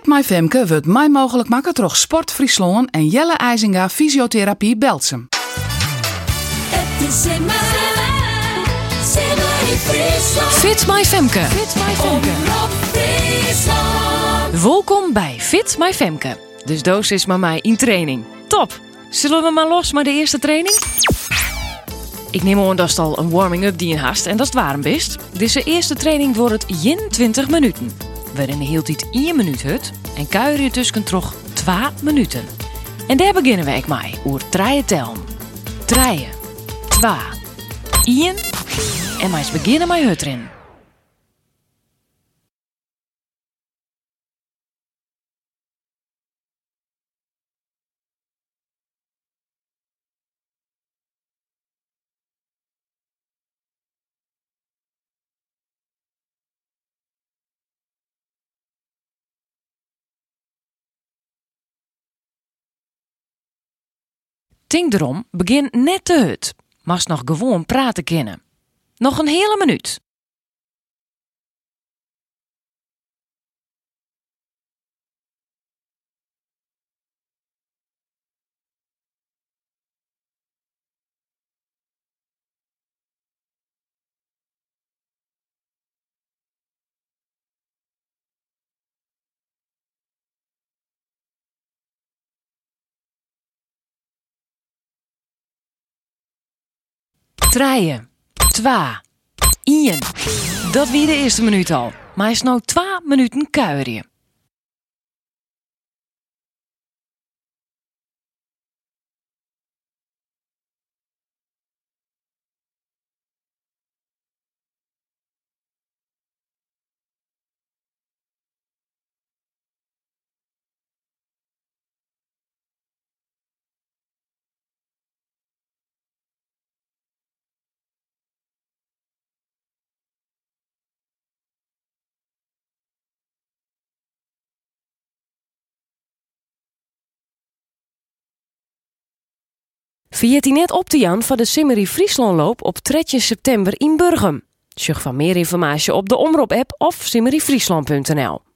Fit My Femke wordt mij mogelijk maken door Sport Friesland en Jelle IJzinga Fysiotherapie Belsum. Het is in. Fit My Femke. Fit My Friesland. Welkom bij Fit My Femke. Dus doos is maar mij in training. Top! Zullen we maar los met de eerste training? Ik neem aan dat al een warming-up die je hast en dat is het warm best. Deze eerste training wordt het 21 minuten. Waarin hield het 1 minuut hut en kuier je tussen toch 2 minuten. En daar beginnen we ik mee, oer treien tellen. Treien, 2, 1 en wij beginnen met hut erin. Tink erom, begin net te hut. Mag nog gewoon praten kennen. Nog een hele minuut. Treien, 2, 1. Dat wie de eerste minuut al. Maar is nou 2 minuten kuieren. Viert hij net op te Jan van de Simmery Frieslandloop op 3 september in Burgum. Zoek van meer informatie op de Omroep-app of simmeryfriesland.nl.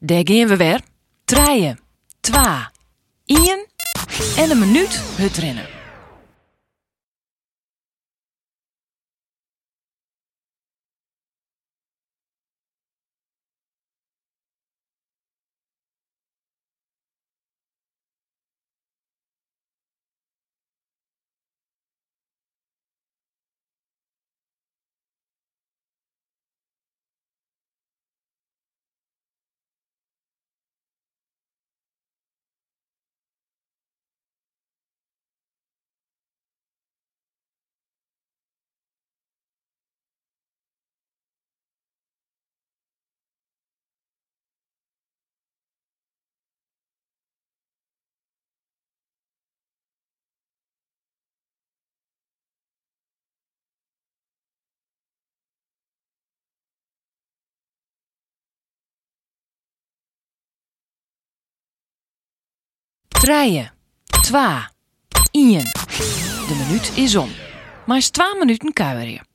Daar gaan we weer. Treien, 2, 1 en een minuut hut Treien, 2, 1. De minuut is om. Maar is 2 minuten kuieren.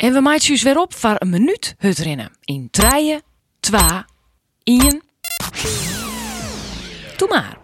En we maken dus weer op voor een minuut het rennen. In 3, 2, 1. Doe maar.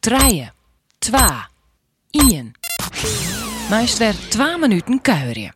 Trije, twa, ien. Meest weer 2 minuten kuieren.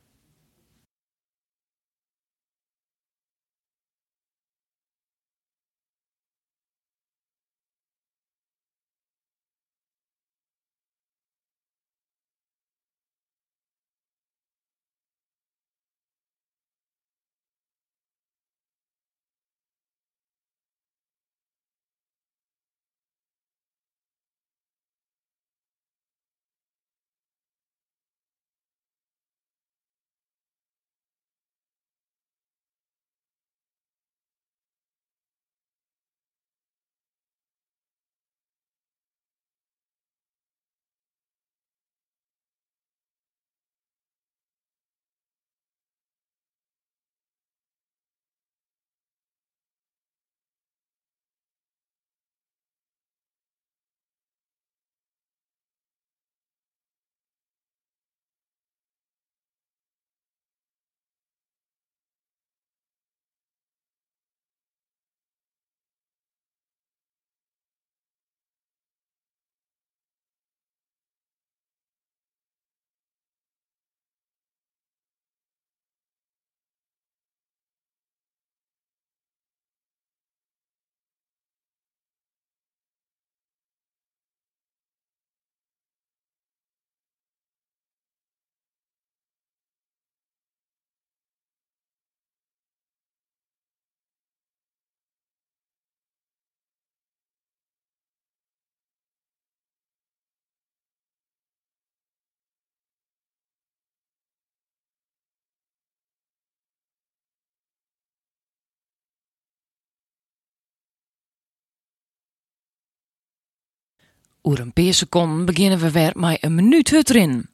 Oer een paar seconden beginnen we weer met een minuut erin.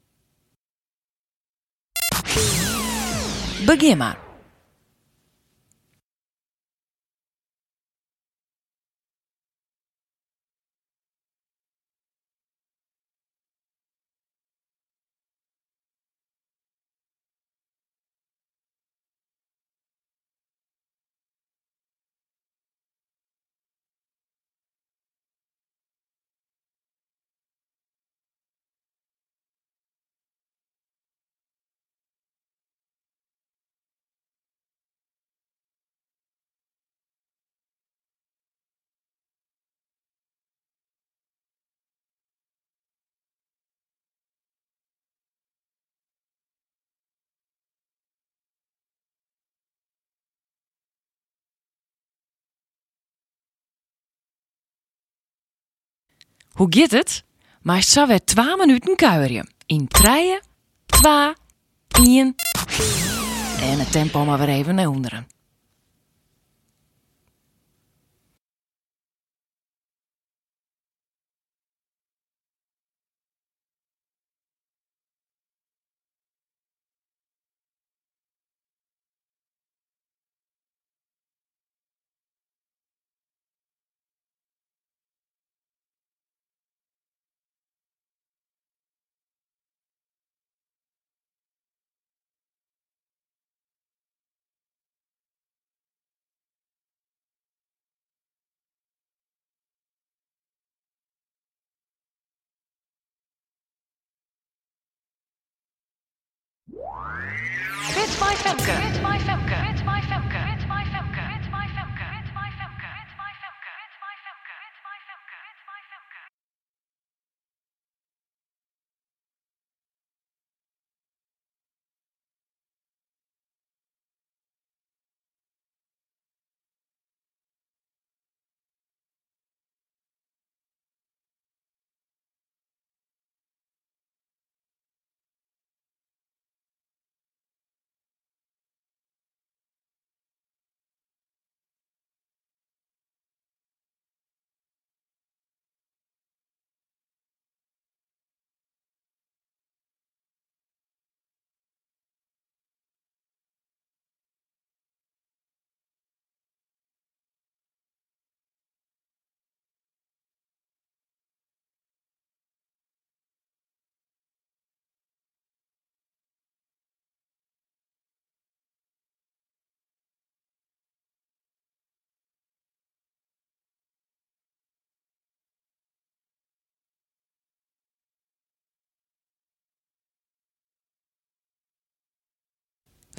Begin maar. Hoe gaat het? Maar zo weer 2 minuten kuieren. In 3, 2, 1. En het tempo maar weer even naar onderen. It's my Femke. It's my Femke. It's my Femke.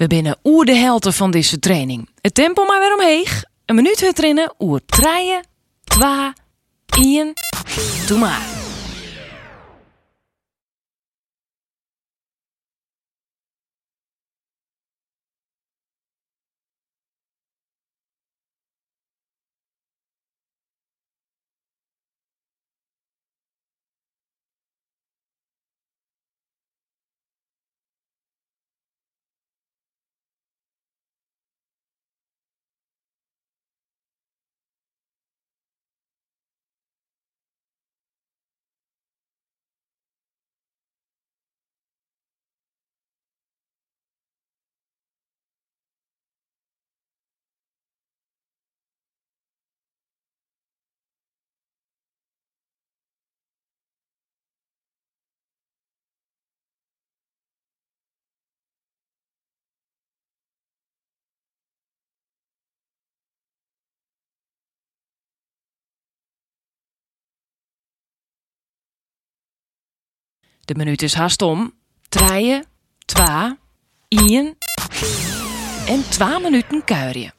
We binnen oer de helte van deze training. Het tempo maar weer omheeg. Een minuut rennen oer treien, twa, ien. Doe maar. De minuut is haast om. Treien, twa, ien. En twa minuten kuieren.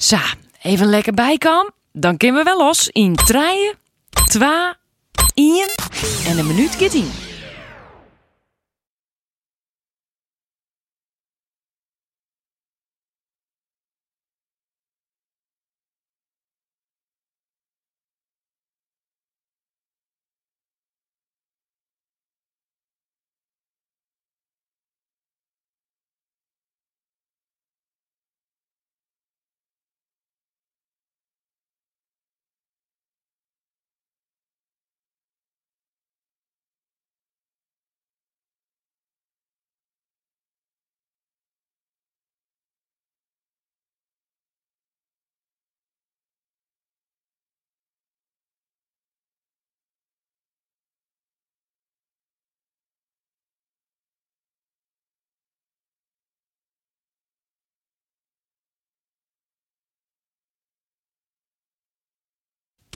Sa, even lekker bijkam. Dan kunnen we wel los in treien, twa, ien en een minuut gaat in.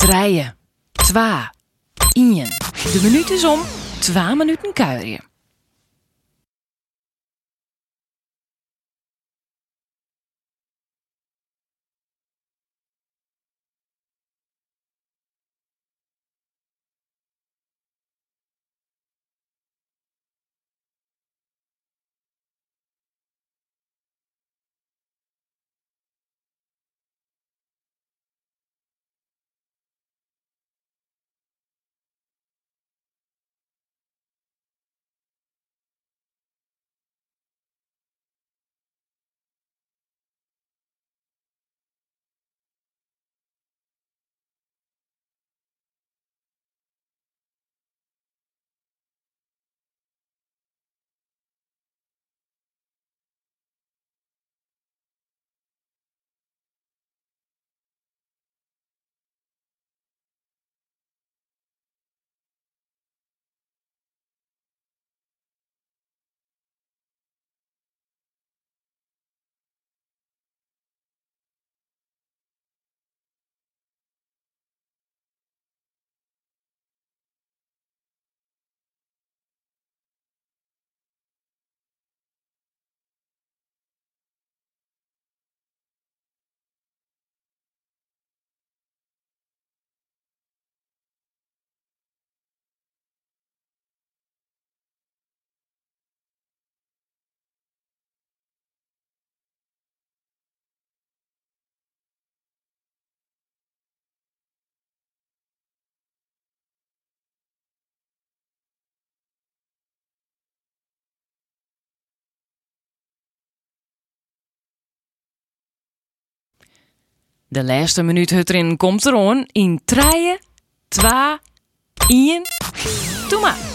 Treien, twa, ien. De minuut is om, twa minuten kuieren. De laatste minuut hut erin komt erom in 3, 2, 1. Doe maar.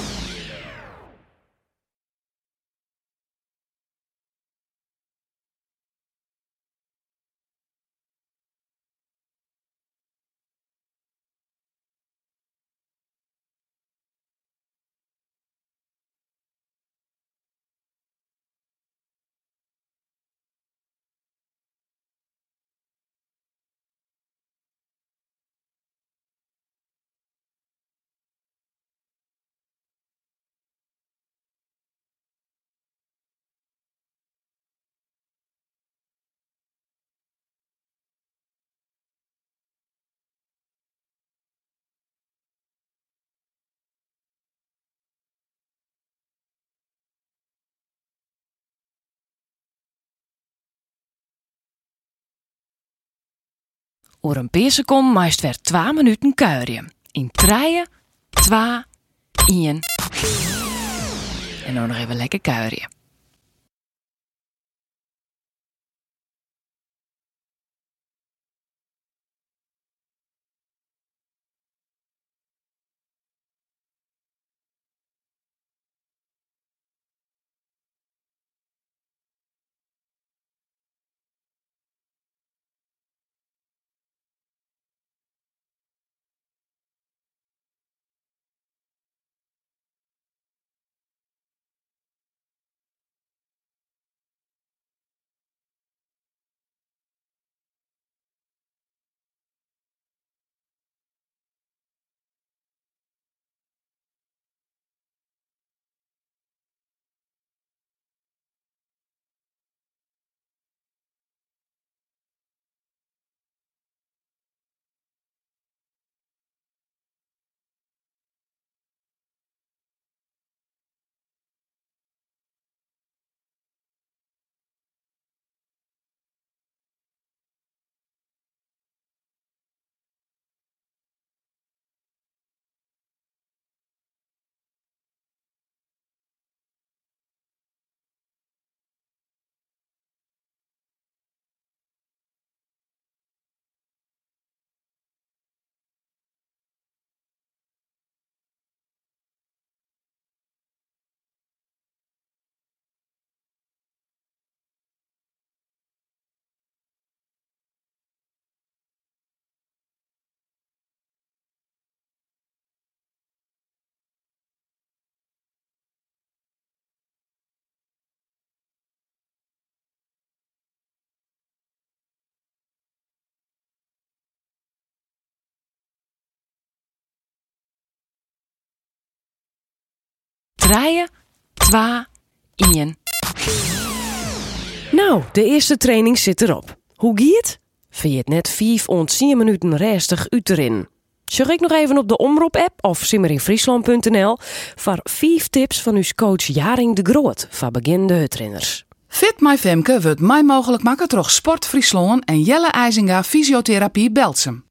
Oer een paar seconden meest weer 2 minuten kuieren. In 3, 2, 1. En dan nog even lekker kuieren. Draaien, 2, 1. Nou, de eerste training zit erop. Hoe giet? Vind net 5 ont 10 minuten restig uit erin. Zeg ik nog even op de Omroep-app of simmerinfriesland.nl voor 5 tips van uw coach Jaring de Groot van beginnende huttrainers. Fit My Femke wordt mij mogelijk maken door Sport Friesland en Jelle IJzinga Fysiotherapie Belsum.